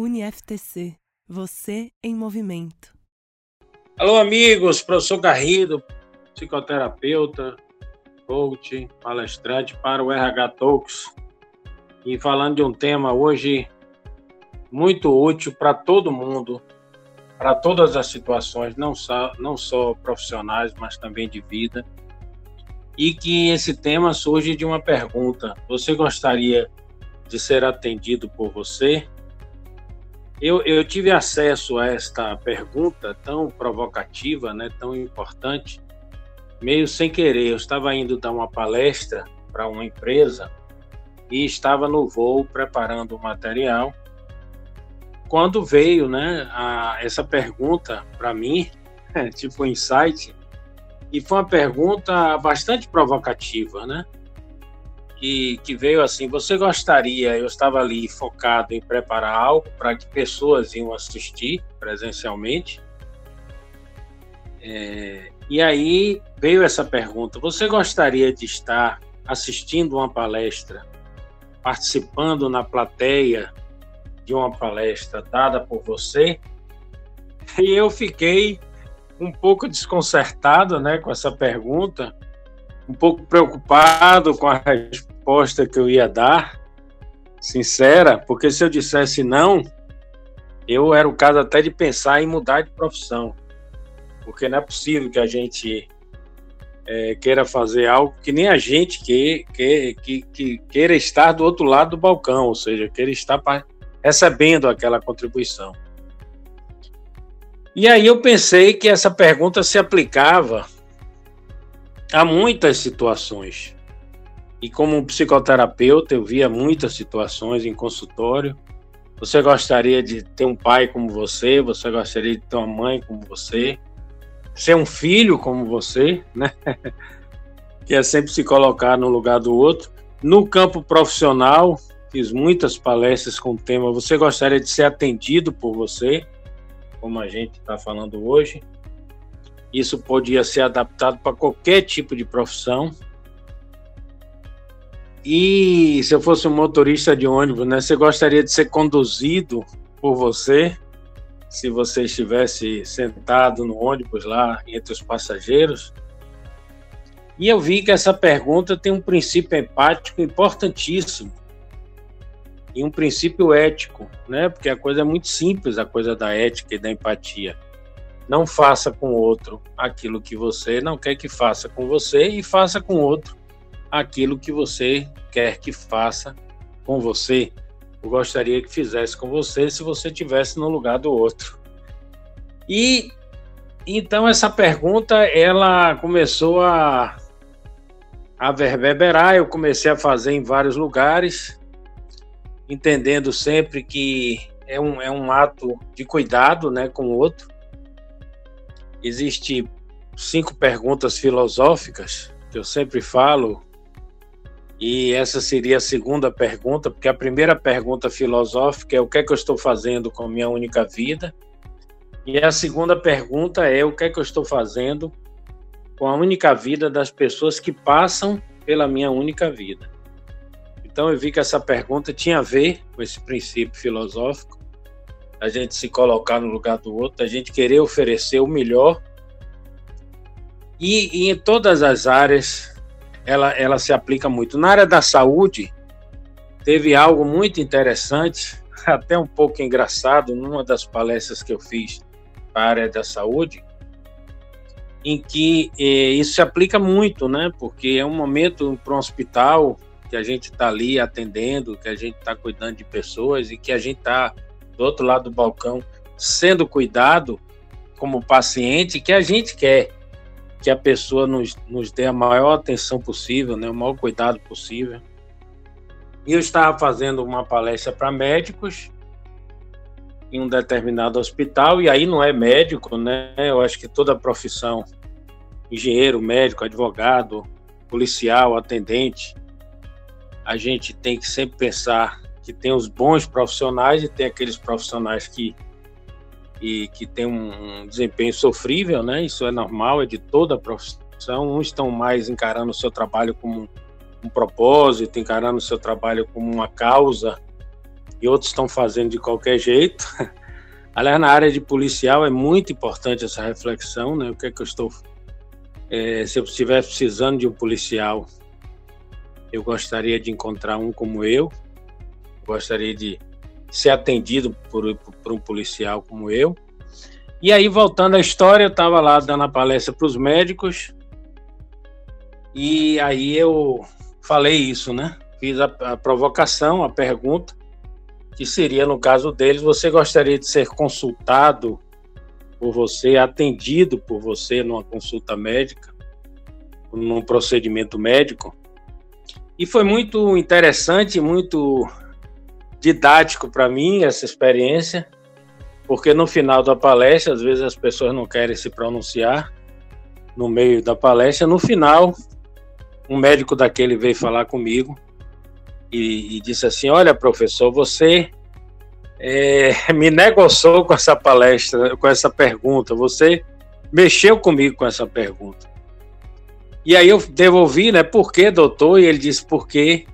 UniFTC. Você em movimento. Alô, amigos. Professor Garrido, psicoterapeuta, coach, palestrante para o RH Talks. E falando de um tema hoje muito útil para todo mundo, para todas as situações, não só, não só profissionais, mas também de vida. E que esse tema surge de uma pergunta: você gostaria de ser atendido por você? Eu, eu tive acesso a esta pergunta tão provocativa, né, tão importante, meio sem querer. Eu estava indo dar uma palestra para uma empresa e estava no voo preparando o material. Quando veio né, a, essa pergunta para mim, tipo um insight, e foi uma pergunta bastante provocativa, né? Que, que veio assim: você gostaria? Eu estava ali focado em preparar algo para que pessoas iam assistir presencialmente. É, e aí veio essa pergunta: você gostaria de estar assistindo uma palestra, participando na plateia de uma palestra dada por você? E eu fiquei um pouco desconcertado, né, com essa pergunta, um pouco preocupado com a resposta que eu ia dar, sincera, porque se eu dissesse não, eu era o caso até de pensar em mudar de profissão, porque não é possível que a gente é, queira fazer algo que nem a gente que, que, que, que, queira estar do outro lado do balcão, ou seja, queira estar recebendo aquela contribuição. E aí eu pensei que essa pergunta se aplicava a muitas situações. E como psicoterapeuta, eu via muitas situações em consultório. Você gostaria de ter um pai como você, você gostaria de ter uma mãe como você, ser um filho como você, né? que é sempre se colocar no lugar do outro. No campo profissional, fiz muitas palestras com o tema Você gostaria de ser atendido por você, como a gente está falando hoje. Isso podia ser adaptado para qualquer tipo de profissão, e se eu fosse um motorista de ônibus, né, você gostaria de ser conduzido por você, se você estivesse sentado no ônibus lá entre os passageiros? E eu vi que essa pergunta tem um princípio empático importantíssimo e um princípio ético, né? Porque a coisa é muito simples, a coisa da ética e da empatia. Não faça com o outro aquilo que você não quer que faça com você e faça com o outro aquilo que você quer que faça com você. Eu gostaria que fizesse com você se você tivesse no lugar do outro. E então essa pergunta ela começou a a reverberar, eu comecei a fazer em vários lugares, entendendo sempre que é um, é um ato de cuidado né, com o outro. Existem cinco perguntas filosóficas que eu sempre falo e essa seria a segunda pergunta, porque a primeira pergunta filosófica é o que é que eu estou fazendo com a minha única vida? E a segunda pergunta é o que é que eu estou fazendo com a única vida das pessoas que passam pela minha única vida? Então eu vi que essa pergunta tinha a ver com esse princípio filosófico, a gente se colocar no lugar do outro, a gente querer oferecer o melhor. E, e em todas as áreas ela, ela se aplica muito. Na área da saúde, teve algo muito interessante, até um pouco engraçado, numa das palestras que eu fiz para a área da saúde, em que eh, isso se aplica muito, né? Porque é um momento para um hospital que a gente está ali atendendo, que a gente está cuidando de pessoas e que a gente está do outro lado do balcão sendo cuidado como paciente que a gente quer que a pessoa nos, nos dê a maior atenção possível, né, o maior cuidado possível. E eu estava fazendo uma palestra para médicos em um determinado hospital, e aí não é médico, né? Eu acho que toda profissão, engenheiro, médico, advogado, policial, atendente, a gente tem que sempre pensar que tem os bons profissionais e tem aqueles profissionais que e que tem um desempenho sofrível, né? Isso é normal, é de toda a profissão. Uns estão mais encarando o seu trabalho como um propósito, encarando o seu trabalho como uma causa, e outros estão fazendo de qualquer jeito. Aliás, na área de policial é muito importante essa reflexão, né? O que é que eu estou. É, se eu estivesse precisando de um policial, eu gostaria de encontrar um como eu, gostaria de ser atendido por, por um policial como eu. E aí, voltando à história, eu estava lá dando a palestra para os médicos, e aí eu falei isso, né? Fiz a, a provocação, a pergunta, que seria, no caso deles, você gostaria de ser consultado por você, atendido por você numa consulta médica, num procedimento médico? E foi muito interessante, muito didático para mim essa experiência, porque no final da palestra, às vezes as pessoas não querem se pronunciar no meio da palestra, no final, um médico daquele veio falar comigo e, e disse assim: Olha, professor, você é, me negociou com essa palestra, com essa pergunta, você mexeu comigo com essa pergunta. E aí eu devolvi, né? Por que, doutor? E ele disse: Porque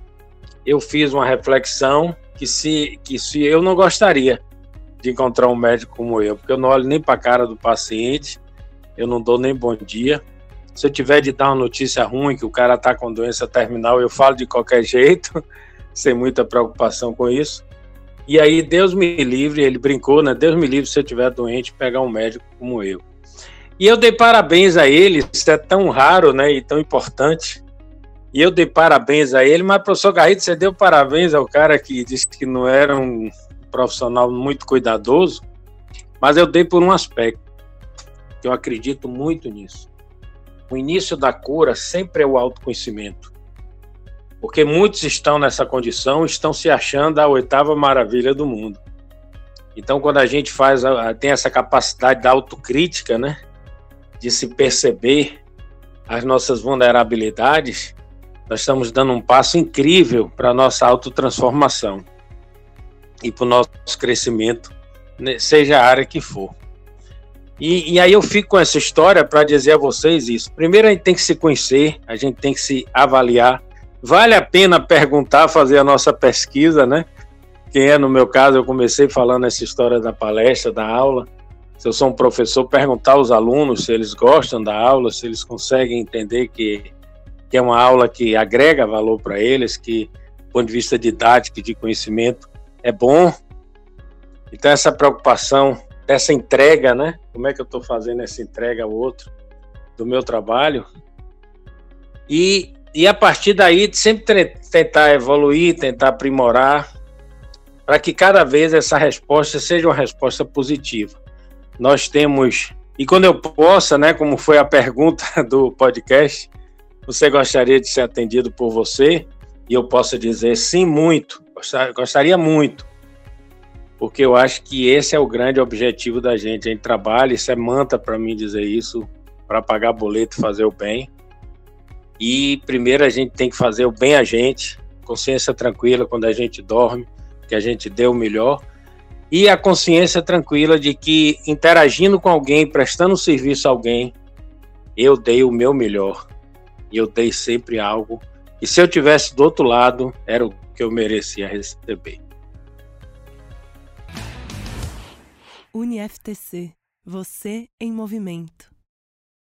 eu fiz uma reflexão que se, que se eu não gostaria de encontrar um médico como eu, porque eu não olho nem para a cara do paciente, eu não dou nem bom dia. Se eu tiver de dar uma notícia ruim que o cara está com doença terminal, eu falo de qualquer jeito. sem muita preocupação com isso. E aí, Deus me livre, ele brincou, né? Deus me livre se eu estiver doente, pegar um médico como eu. E eu dei parabéns a ele, isso é tão raro, né? E tão importante. E eu dei parabéns a ele, mas, professor Garrido, você deu parabéns ao cara que disse que não era um profissional muito cuidadoso, mas eu dei por um aspecto, que eu acredito muito nisso. O início da cura sempre é o autoconhecimento porque muitos estão nessa condição, estão se achando a oitava maravilha do mundo. Então, quando a gente faz, tem essa capacidade da autocrítica, né, de se perceber as nossas vulnerabilidades, nós estamos dando um passo incrível para a nossa autotransformação e para o nosso crescimento, né, seja a área que for. E, e aí eu fico com essa história para dizer a vocês isso. Primeiro, a gente tem que se conhecer, a gente tem que se avaliar, Vale a pena perguntar, fazer a nossa pesquisa, né? Quem é no meu caso, eu comecei falando essa história da palestra, da aula. Se eu sou um professor, perguntar aos alunos se eles gostam da aula, se eles conseguem entender que, que é uma aula que agrega valor para eles, que, do ponto de vista didático e de conhecimento, é bom. Então, essa preocupação, essa entrega, né? Como é que eu estou fazendo essa entrega ao outro do meu trabalho? E e a partir daí, sempre tentar evoluir, tentar aprimorar, para que cada vez essa resposta seja uma resposta positiva. Nós temos, e quando eu possa, né, como foi a pergunta do podcast, você gostaria de ser atendido por você? E eu posso dizer sim, muito, gostaria muito, porque eu acho que esse é o grande objetivo da gente. A gente trabalha, isso é manta para mim dizer isso, para pagar boleto e fazer o bem. E primeiro a gente tem que fazer o bem a gente, consciência tranquila quando a gente dorme, que a gente deu o melhor. E a consciência tranquila de que interagindo com alguém, prestando serviço a alguém, eu dei o meu melhor. E eu dei sempre algo. E se eu tivesse do outro lado, era o que eu merecia receber. UniFTC. Você em movimento.